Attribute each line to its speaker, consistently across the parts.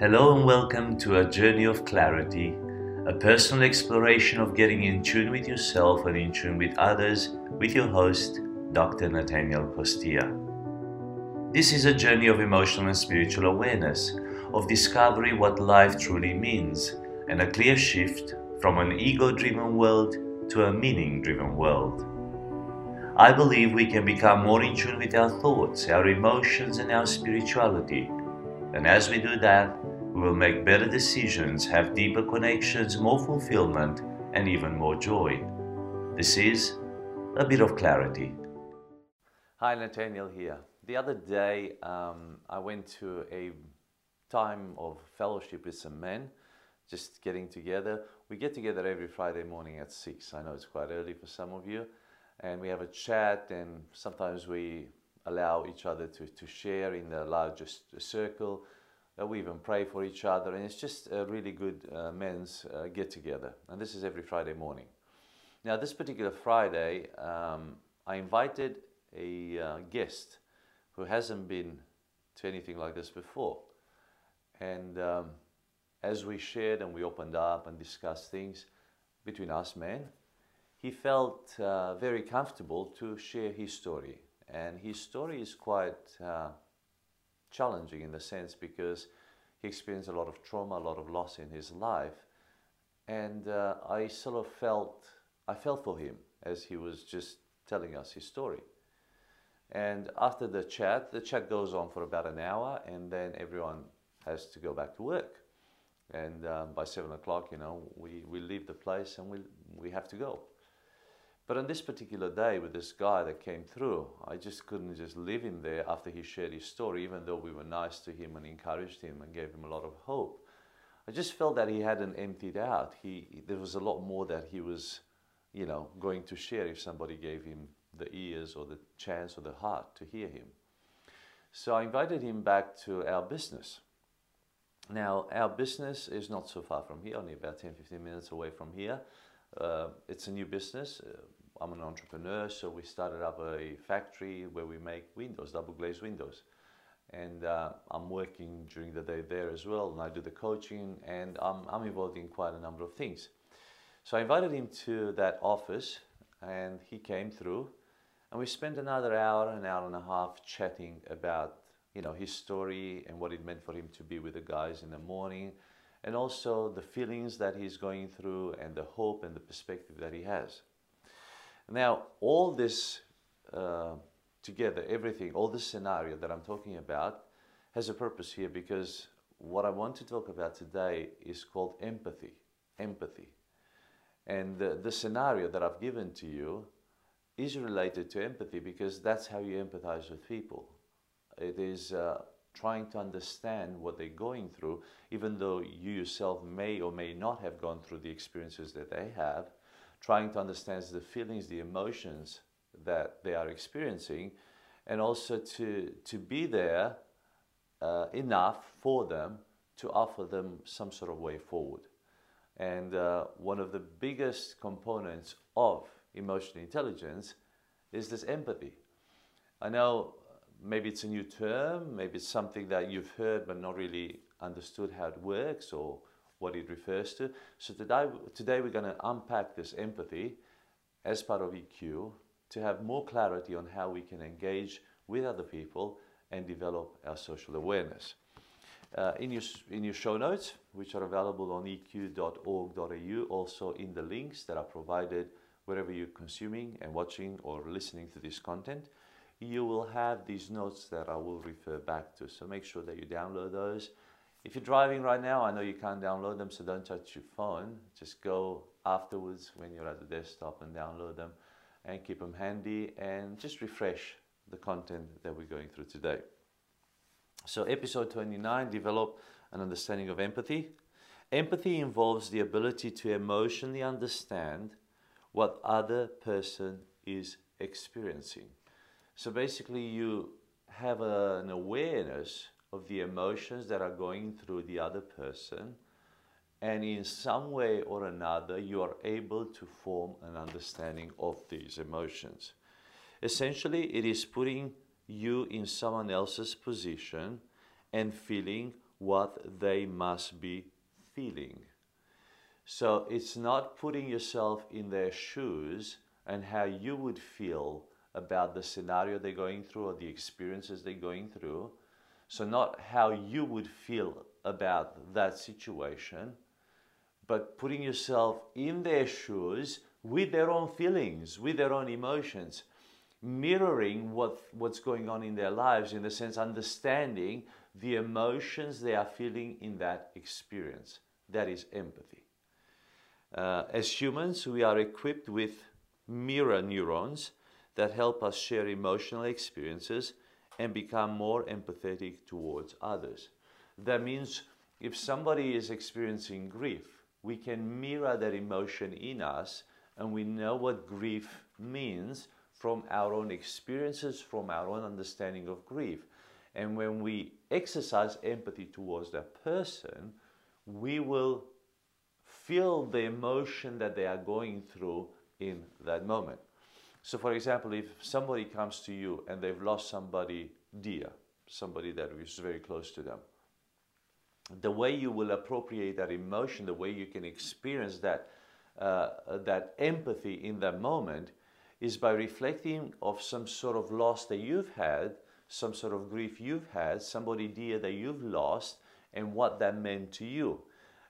Speaker 1: Hello and welcome to a journey of clarity, a personal exploration of getting in tune with yourself and in tune with others with your host, Dr. Natanael Costea. This is a journey of emotional and spiritual awareness, of discovery what life truly means, and a clear shift from an ego driven world to a meaning driven world. I believe we can become more in tune with our thoughts, our emotions, and our spirituality. And as we do that, we will make better decisions, have deeper connections, more fulfillment, and even more joy. This is a bit of clarity.
Speaker 2: Hi, Natanael here. The other day, um, I went to a time of fellowship with some men, just getting together. We get together every Friday morning at 6. I know it's quite early for some of you. And we have a chat, and sometimes we allow each other to, to share in the largest circle uh, we even pray for each other, and it's just a really good uh, men's uh, get together. And this is every Friday morning. Now, this particular Friday, um, I invited a uh, guest who hasn't been to anything like this before. And um, as we shared and we opened up and discussed things between us men, he felt uh, very comfortable to share his story. And his story is quite uh, challenging in the sense because he experienced a lot of trauma, a lot of loss in his life. And uh, I sort of felt, I felt for him as he was just telling us his story. And after the chat, the chat goes on for about an hour and then everyone has to go back to work. And um, by seven o'clock, you know, we, we leave the place and we, we have to go. But on this particular day with this guy that came through, I just couldn't just leave him there after he shared his story, even though we were nice to him and encouraged him and gave him a lot of hope. I just felt that he hadn't emptied out. He, there was a lot more that he was, you know, going to share if somebody gave him the ears or the chance or the heart to hear him. So I invited him back to our business. Now, our business is not so far from here, only about 10, 15 minutes away from here. Uh, it's a new business. Uh, I'm an entrepreneur, so we started up a factory where we make windows, double glazed windows. And uh, I'm working during the day there as well, and I do the coaching, and I'm, I'm involved in quite a number of things. So I invited him to that office, and he came through, and we spent another hour, an hour and a half chatting about you know his story and what it meant for him to be with the guys in the morning, and also the feelings that he's going through, and the hope and the perspective that he has. Now, all this uh, together, everything, all this scenario that I'm talking about has a purpose here because what I want to talk about today is called empathy. Empathy. And the, the scenario that I've given to you is related to empathy because that's how you empathize with people. It is uh, trying to understand what they're going through, even though you yourself may or may not have gone through the experiences that they have trying to understand the feelings, the emotions that they are experiencing, and also to, to be there uh, enough for them to offer them some sort of way forward. And uh, one of the biggest components of emotional intelligence is this empathy. I know maybe it's a new term, maybe it's something that you've heard but not really understood how it works or what it refers to. So today, today we're going to unpack this empathy as part of EQ to have more clarity on how we can engage with other people and develop our social awareness. Uh, in, your, in your show notes, which are available on eq.org.au, also in the links that are provided wherever you're consuming and watching or listening to this content, you will have these notes that I will refer back to. So make sure that you download those if you're driving right now, I know you can't download them, so don't touch your phone. Just go afterwards when you're at the desktop and download them and keep them handy and just refresh the content that we're going through today. So, episode 29 develop an understanding of empathy. Empathy involves the ability to emotionally understand what other person is experiencing. So basically, you have a, an awareness of the emotions that are going through the other person and in some way or another you are able to form an understanding of these emotions essentially it is putting you in someone else's position and feeling what they must be feeling. So it's not putting yourself in their shoes and how you would feel about the scenario they're going through or the experiences they're going through. So, not how you would feel about that situation, but putting yourself in their shoes with their own feelings, with their own emotions, mirroring what, what's going on in their lives, in the sense, understanding the emotions they are feeling in that experience. That is empathy. Uh, as humans, we are equipped with mirror neurons that help us share emotional experiences and become more empathetic towards others. That means if somebody is experiencing grief, we can mirror that emotion in us and we know what grief means from our own experiences, from our own understanding of grief. And when we exercise empathy towards that person, we will feel the emotion that they are going through in that moment. So, for example, if somebody comes to you and they've lost somebody dear, somebody that is very close to them, the way you will appropriate that emotion, the way you can experience that, uh, that empathy in that moment is by reflecting of some sort of loss that you've had, some sort of grief you've had, somebody dear that you've lost, and what that meant to you.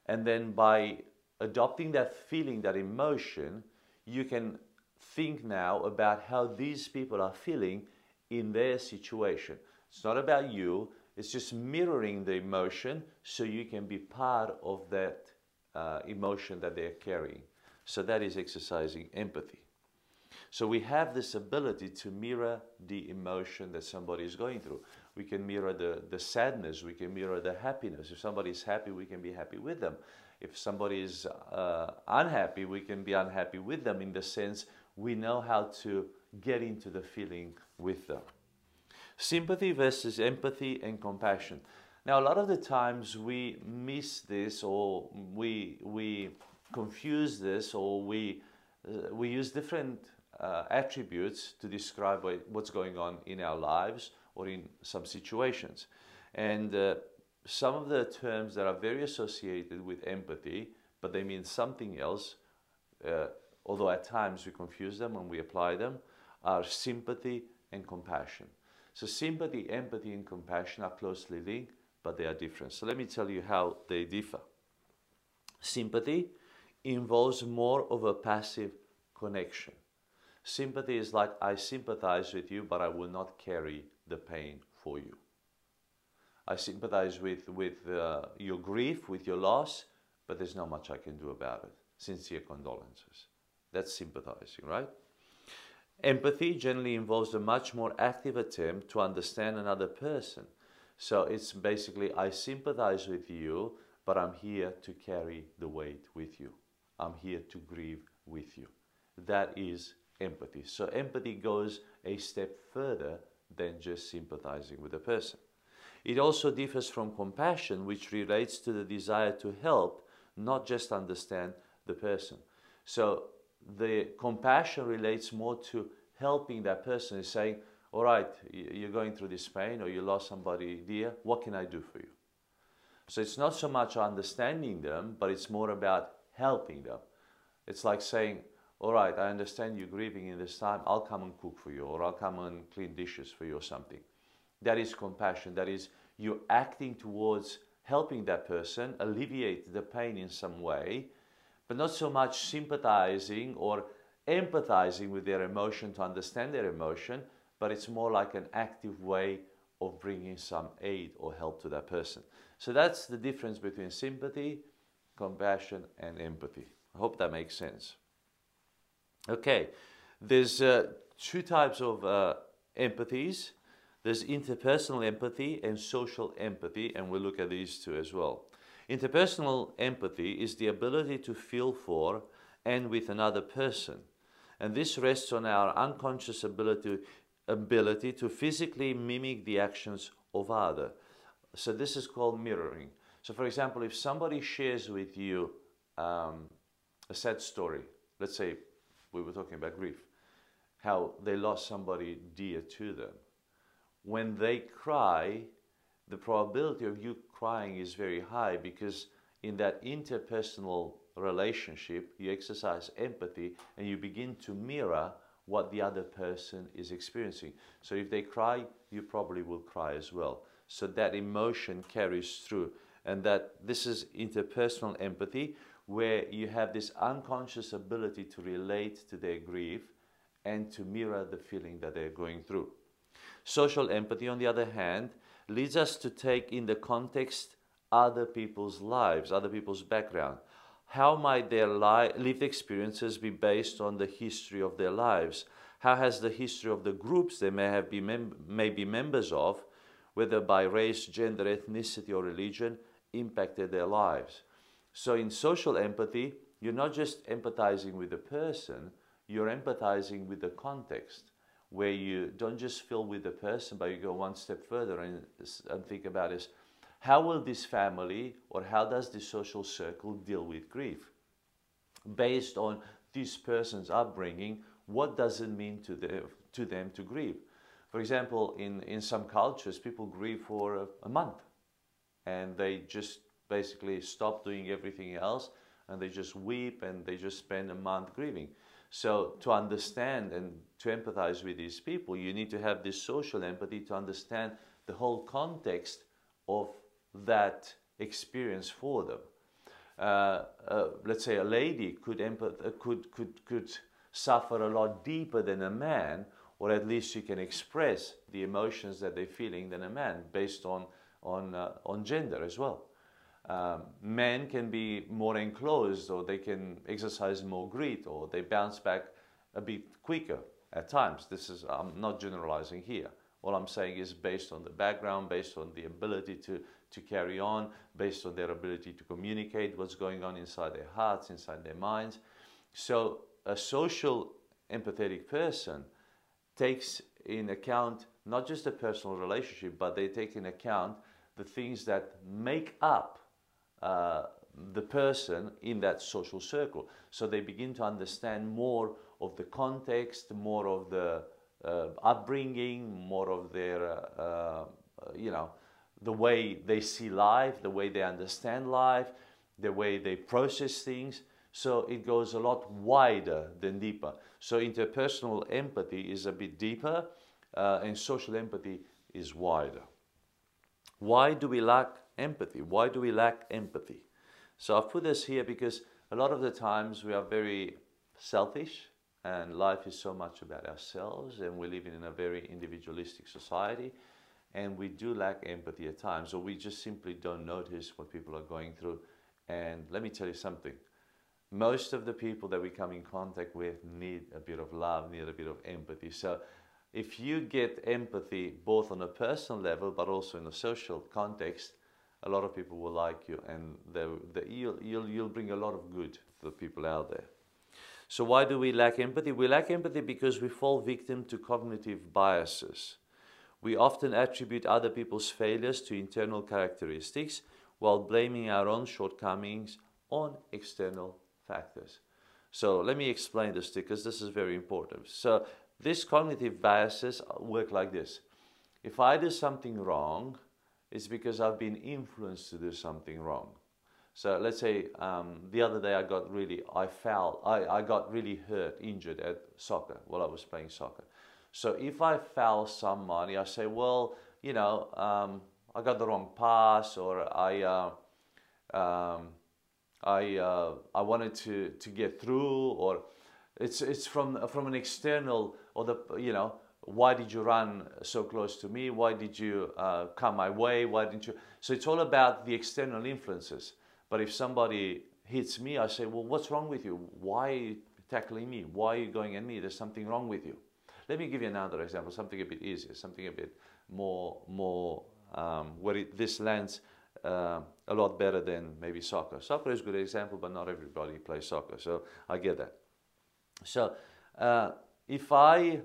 Speaker 2: And then by adopting that feeling, that emotion, you can think now about how these people are feeling in their situation. It's not about you, it's just mirroring the emotion so you can be part of that uh, emotion that they're carrying. So that is exercising empathy. So we have this ability to mirror the emotion that somebody is going through. We can mirror the, the sadness, we can mirror the happiness. If somebody is happy, we can be happy with them. If somebody is uh, unhappy, we can be unhappy with them in the sense we know how to get into the feeling with them. Sympathy versus empathy and compassion. Now, a lot of the times we miss this or we, we confuse this or we, uh, we use different uh, attributes to describe what's going on in our lives or in some situations. And uh, some of the terms that are very associated with empathy, but they mean something else, uh, although at times we confuse them when we apply them, are sympathy and compassion. So sympathy, empathy, and compassion are closely linked, but they are different. So let me tell you how they differ. Sympathy involves more of a passive connection. Sympathy is like, I sympathize with you, but I will not carry the pain for you. I sympathize with, with uh, your grief, with your loss, but there's not much I can do about it. Sincere condolences. That's sympathizing, right? Empathy generally involves a much more active attempt to understand another person. So it's basically, I sympathize with you, but I'm here to carry the weight with you. I'm here to grieve with you. That is empathy. So empathy goes a step further than just sympathizing with a person. It also differs from compassion, which relates to the desire to help, not just understand the person. So the compassion relates more to helping that person is saying, all right, you're going through this pain or you lost somebody dear, what can I do for you? So it's not so much understanding them, but it's more about helping them. It's like saying, all right, I understand you're grieving in this time, I'll come and cook for you, or I'll come and clean dishes for you, or something. That is compassion. That is you acting towards helping that person alleviate the pain in some way, but not so much sympathizing or empathizing with their emotion to understand their emotion, but it's more like an active way of bringing some aid or help to that person. So that's the difference between sympathy, compassion, and empathy. I hope that makes sense. Okay, there's uh, two types of uh, empathies. There's interpersonal empathy and social empathy, and we'll look at these two as well. Interpersonal empathy is the ability to feel for and with another person. And this rests on our unconscious ability, ability to physically mimic the actions of other. So this is called mirroring. So for example, if somebody shares with you um, a sad story, let's say we were talking about grief, how they lost somebody dear to them. When they cry, the probability of you crying is very high because in that interpersonal relationship, you exercise empathy and you begin to mirror what the other person is experiencing. So if they cry, you probably will cry as well. So that emotion carries through. And that this is interpersonal empathy where you have this unconscious ability to relate to their grief and to mirror the feeling that they're going through. Social empathy, on the other hand, leads us to take in the context other people's lives, other people's background. How might their li- lived experiences be based on the history of their lives? How has the history of the groups they may have be mem- may be members of, whether by race, gender, ethnicity, or religion, impacted their lives? So in social empathy, you're not just empathizing with the person, you're empathizing with the context where you don't just feel with the person, but you go one step further and, and think about is how will this family or how does this social circle deal with grief? Based on this person's upbringing, what does it mean to, the, to them to grieve? For example, in, in some cultures, people grieve for a, a month and they just basically stop doing everything else and they just weep and they just spend a month grieving. So, to understand and to empathize with these people, you need to have this social empathy to understand the whole context of that experience for them. Uh, uh, let's say a lady could, empath- uh, could, could, could suffer a lot deeper than a man, or at least she can express the emotions that they're feeling than a man based on, on, uh, on gender as well. Um, men can be more enclosed or they can exercise more grit or they bounce back a bit quicker at times. This is, I'm not generalizing here. All I'm saying is based on the background, based on the ability to, to carry on, based on their ability to communicate what's going on inside their hearts, inside their minds. So a social empathetic person takes in account not just a personal relationship, but they take in account the things that make up uh, the person in that social circle. So they begin to understand more of the context, more of the uh, upbringing, more of their, uh, uh, you know, the way they see life, the way they understand life, the way they process things. So it goes a lot wider than deeper. So interpersonal empathy is a bit deeper, uh, and social empathy is wider. Why do we lack empathy. Why do we lack empathy? So I've put this here because a lot of the times we are very selfish and life is so much about ourselves and we're living in a very individualistic society and we do lack empathy at times or we just simply don't notice what people are going through. And let me tell you something. Most of the people that we come in contact with need a bit of love, need a bit of empathy. So if you get empathy both on a personal level but also in a social context, a lot of people will like you and you'll, you'll, you'll bring a lot of good to the people out there. So, why do we lack empathy? We lack empathy because we fall victim to cognitive biases. We often attribute other people's failures to internal characteristics while blaming our own shortcomings on external factors. So, let me explain this because this is very important. So, these cognitive biases work like this if I do something wrong, it's because I've been influenced to do something wrong. So let's say um, the other day I got really, I fell, I, I got really hurt, injured at soccer while I was playing soccer. So if I foul somebody, I say, well, you know, um, I got the wrong pass or I, uh, um, I, uh, I wanted to, to get through or it's, it's from, from an external or the, you know, why did you run so close to me? Why did you uh, come my way? Why didn't you? So it's all about the external influences. But if somebody hits me, I say, well, what's wrong with you? Why are you tackling me? Why are you going at me? There's something wrong with you. Let me give you another example, something a bit easier, something a bit more, more um, where it, this lands uh, a lot better than maybe soccer. Soccer is a good example, but not everybody plays soccer, so I get that. So uh, if I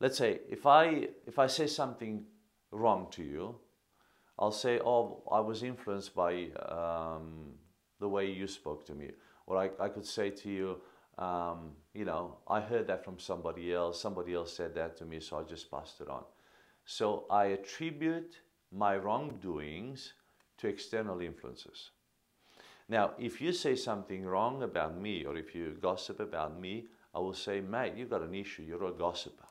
Speaker 2: let's say if I if I say something wrong to you, I'll say, "Oh, I was influenced by um, the way you spoke to me," or I, I could say to you, um, "You know, I heard that from somebody else. Somebody else said that to me, so I just passed it on." So I attribute my wrongdoings to external influences. Now, if you say something wrong about me or if you gossip about me, I will say, mate, you've got an issue, you're a gossiper.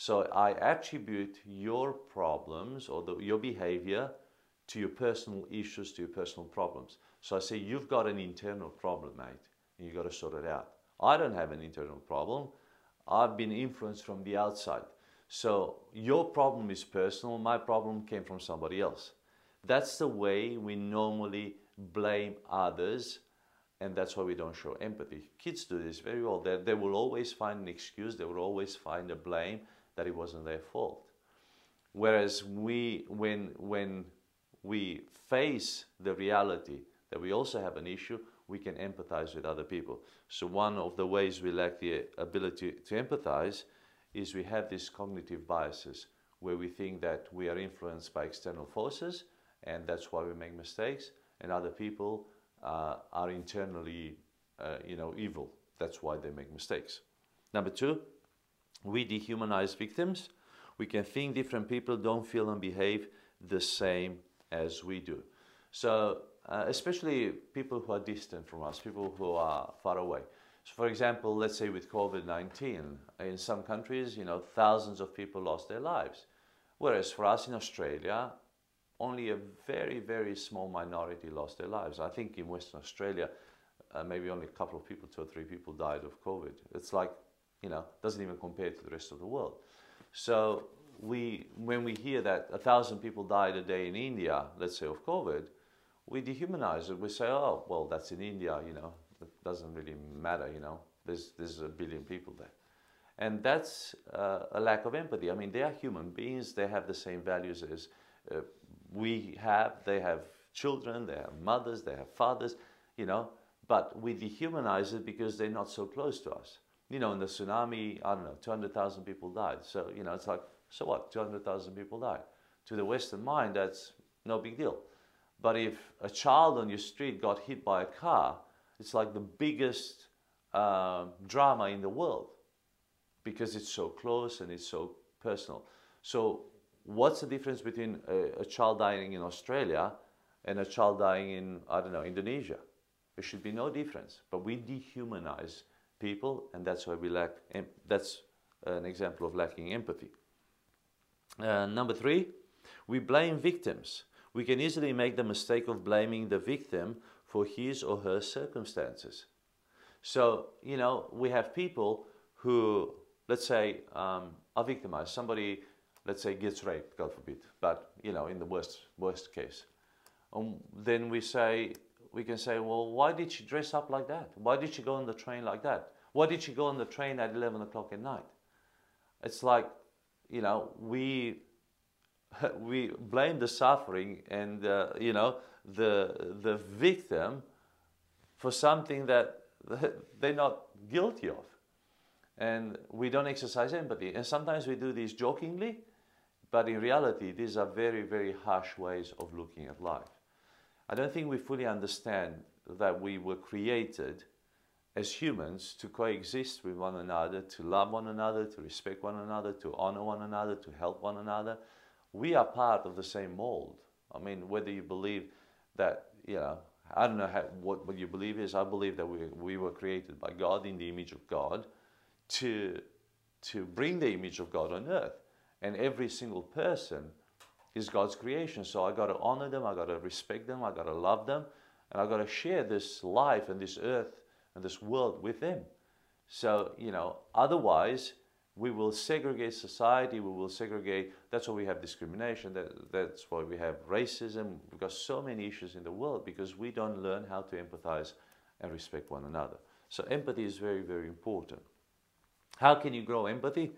Speaker 2: So I attribute your problems or the, your behavior to your personal issues, to your personal problems. So I say, you've got an internal problem, mate, and you've got to sort it out. I don't have an internal problem. I've been influenced from the outside. So your problem is personal, my problem came from somebody else. That's the way we normally blame others, and that's why we don't show empathy. Kids do this very well. They, they will always find an excuse, they will always find a blame that it wasn't their fault. Whereas we, when, when we face the reality that we also have an issue, we can empathize with other people. So one of the ways we lack the ability to empathize is we have these cognitive biases where we think that we are influenced by external forces and that's why we make mistakes and other people uh, are internally uh, you know evil that's why they make mistakes number two we dehumanize victims we can think different people don't feel and behave the same as we do so uh, especially people who are distant from us people who are far away so for example, let's say with COVID-19, in some countries, you know, thousands of people lost their lives. Whereas for us in Australia, only a very, very small minority lost their lives. I think in Western Australia, uh, maybe only a couple of people, two or three people died of COVID. It's like, you know, doesn't even compare to the rest of the world. So we, when we hear that a thousand people died a day in India, let's say of COVID, we dehumanize it. We say, oh, well, that's in India, you know, it doesn't really matter, you know. There's, there's a billion people there. And that's uh, a lack of empathy. I mean, they are human beings. They have the same values as uh, we have. They have children, they have mothers, they have fathers, you know. But we dehumanize it because they're not so close to us. You know, in the tsunami, I don't know, 200,000 people died. So, you know, it's like, so what? 200,000 people died. To the Western mind, that's no big deal. But if a child on your street got hit by a car, it's like the biggest uh, drama in the world because it's so close and it's so personal. So what's the difference between a, a, child dying in Australia and a child dying in, I don't know, Indonesia? There should be no difference. But we dehumanize people and that's why we lack, that's an example of lacking empathy. Uh, number three, we blame victims. We can easily make the mistake of blaming the victim for his or her circumstances. So, you know, we have people who, let's say, um, are victimized. Somebody, let's say, gets raped, God forbid, but, you know, in the worst, worst case. Um, then we say, we can say, well, why did she dress up like that? Why did she go on the train like that? Why did she go on the train at 11 o'clock at night? It's like, you know, we we blame the suffering and uh, you know the the victim for something that they're not guilty of and we don't exercise empathy and sometimes we do this jokingly but in reality these are very very harsh ways of looking at life i don't think we fully understand that we were created as humans to coexist with one another to love one another to respect one another to honor one another to help one another we are part of the same mold. I mean, whether you believe that, you know, I don't know how, what, what you believe is. I believe that we, we were created by God in the image of God to, to bring the image of God on earth. And every single person is God's creation. So I got to honor them, I got to respect them, I got to love them, and I got to share this life and this earth and this world with them. So, you know, otherwise, we will segregate society, we will segregate, that's why we have discrimination, that, that's why we have racism, we've got so many issues in the world because we don't learn how to empathize and respect one another. So empathy is very, very important. How can you grow empathy?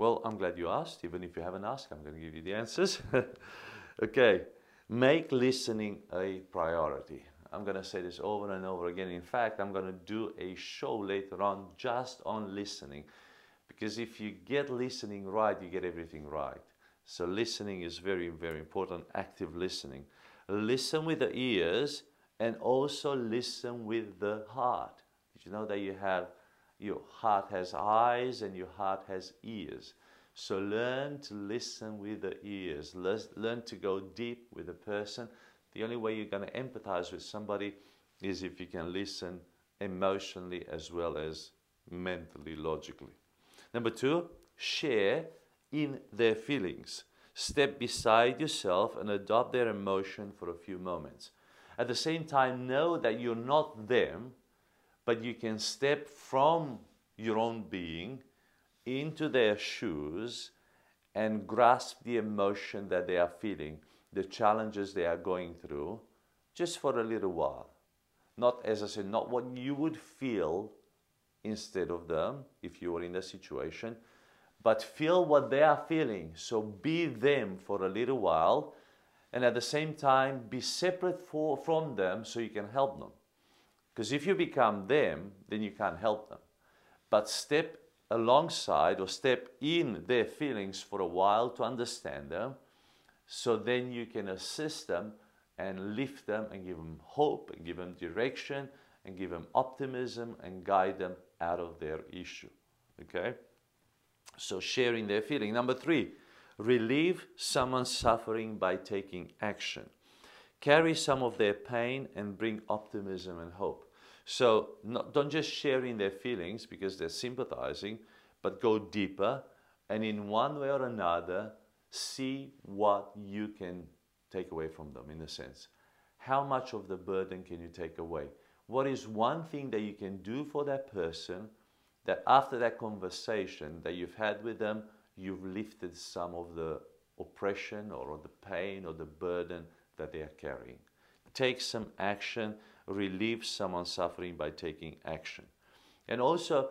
Speaker 2: Well, I'm glad you asked. Even if you haven't asked, I'm going to give you the answers. okay, make listening a priority. I'm going to say this over and over again. In fact, I'm going to do a show later on just on listening because if you get listening right, you get everything right. So listening is very, very important, active listening. Listen with the ears and also listen with the heart. Did you know that you have, your heart has eyes and your heart has ears? So learn to listen with the ears, learn to go deep with a person. The only way you're going to empathize with somebody is if you can listen emotionally as well as mentally, logically. Number two, share in their feelings. Step beside yourself and adopt their emotion for a few moments. At the same time, know that you're not them, but you can step from your own being into their shoes and grasp the emotion that they are feeling, the challenges they are going through, just for a little while. Not, as I said, not what you would feel instead of them if you were in the situation, but feel what they are feeling. So be them for a little while, and at the same time, be separate for, from them so you can help them. Because if you become them, then you can't help them. But step alongside or step in their feelings for a while to understand them, so then you can assist them and lift them and give them hope and give them direction and give them optimism and guide them out of their issue. Okay? So sharing their feeling. Number three, relieve someone's suffering by taking action. Carry some of their pain and bring optimism and hope. So not, don't just share in their feelings because they're sympathizing, but go deeper and in one way or another, see what you can take away from them in a sense. How much of the burden can you take away? What is one thing that you can do for that person that after that conversation that you've had with them, you've lifted some of the oppression or the pain or the burden that they are carrying. Take some action, relieve someone's suffering by taking action. And also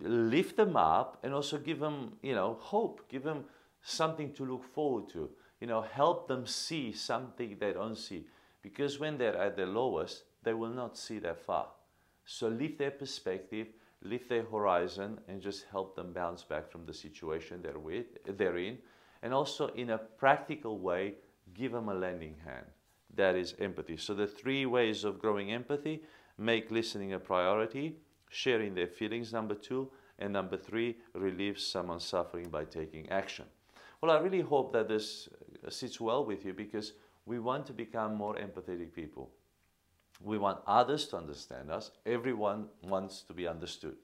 Speaker 2: lift them up and also give them, you know, hope, give them something to look forward to. You know, help them see something they don't see. Because when they're at their lowest, they will not see that far. So lift their perspective, lift their horizon, and just help them bounce back from the situation they're, with, they're in. And also, in a practical way, give them a lending hand. That is empathy. So, the three ways of growing empathy make listening a priority, sharing their feelings, number two, and number three, relieve someone's suffering by taking action. Well, I really hope that this uh, sits well with you because we want to become more empathetic people. We want others to understand us. Everyone wants to be understood.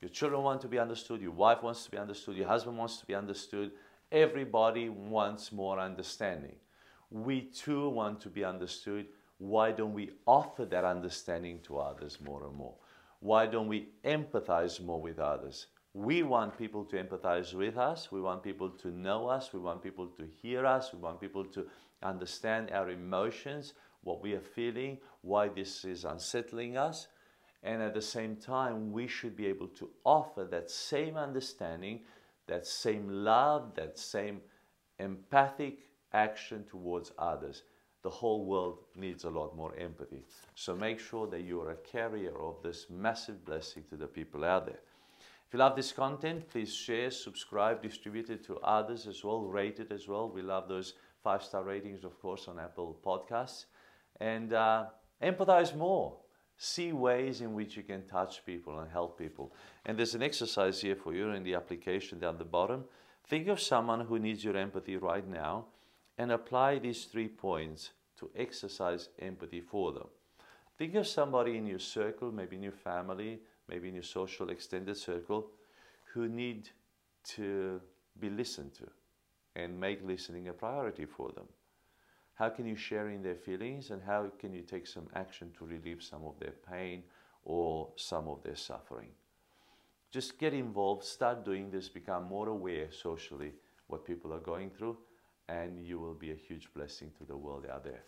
Speaker 2: Your children want to be understood. Your wife wants to be understood. Your husband wants to be understood. Everybody wants more understanding. We too want to be understood. Why don't we offer that understanding to others more and more? Why don't we empathize more with others? We want people to empathize with us. We want people to know us. We want people to hear us. We want people to understand our emotions what we are feeling, why this is unsettling us. And at the same time, we should be able to offer that same understanding, that same love, that same empathic action towards others. The whole world needs a lot more empathy. So make sure that you are a carrier of this massive blessing to the people out there. If you love this content, please share, subscribe, distribute it to others as well, rate it as well. We love those five star ratings, of course, on Apple Podcasts and uh, empathize more. See ways in which you can touch people and help people. And there's an exercise here for you in the application down the bottom. Think of someone who needs your empathy right now and apply these three points to exercise empathy for them. Think of somebody in your circle, maybe in your family, maybe in your social extended circle, who need to be listened to and make listening a priority for them. How can you share in their feelings and how can you take some action to relieve some of their pain or some of their suffering? Just get involved, start doing this, become more aware socially what people are going through, and you will be a huge blessing to the world out there.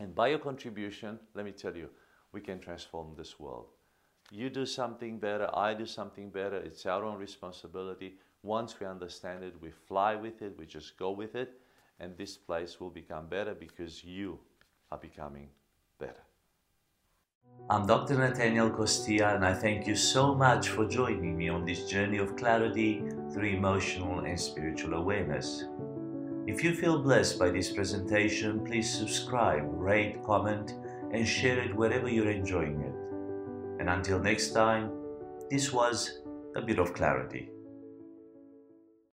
Speaker 2: And by your contribution, let me tell you, we can transform this world. You do something better, I do something better, it's our own responsibility. Once we understand it, we fly with it, we just go with it and this place will become better because you are becoming better.
Speaker 1: I'm Dr. Natanael Costea, and I thank you so much for joining me on this journey of clarity through emotional and spiritual awareness. If you feel blessed by this presentation, please subscribe, rate, comment, and share it wherever you're enjoying it. And until next time, this was a bit of clarity.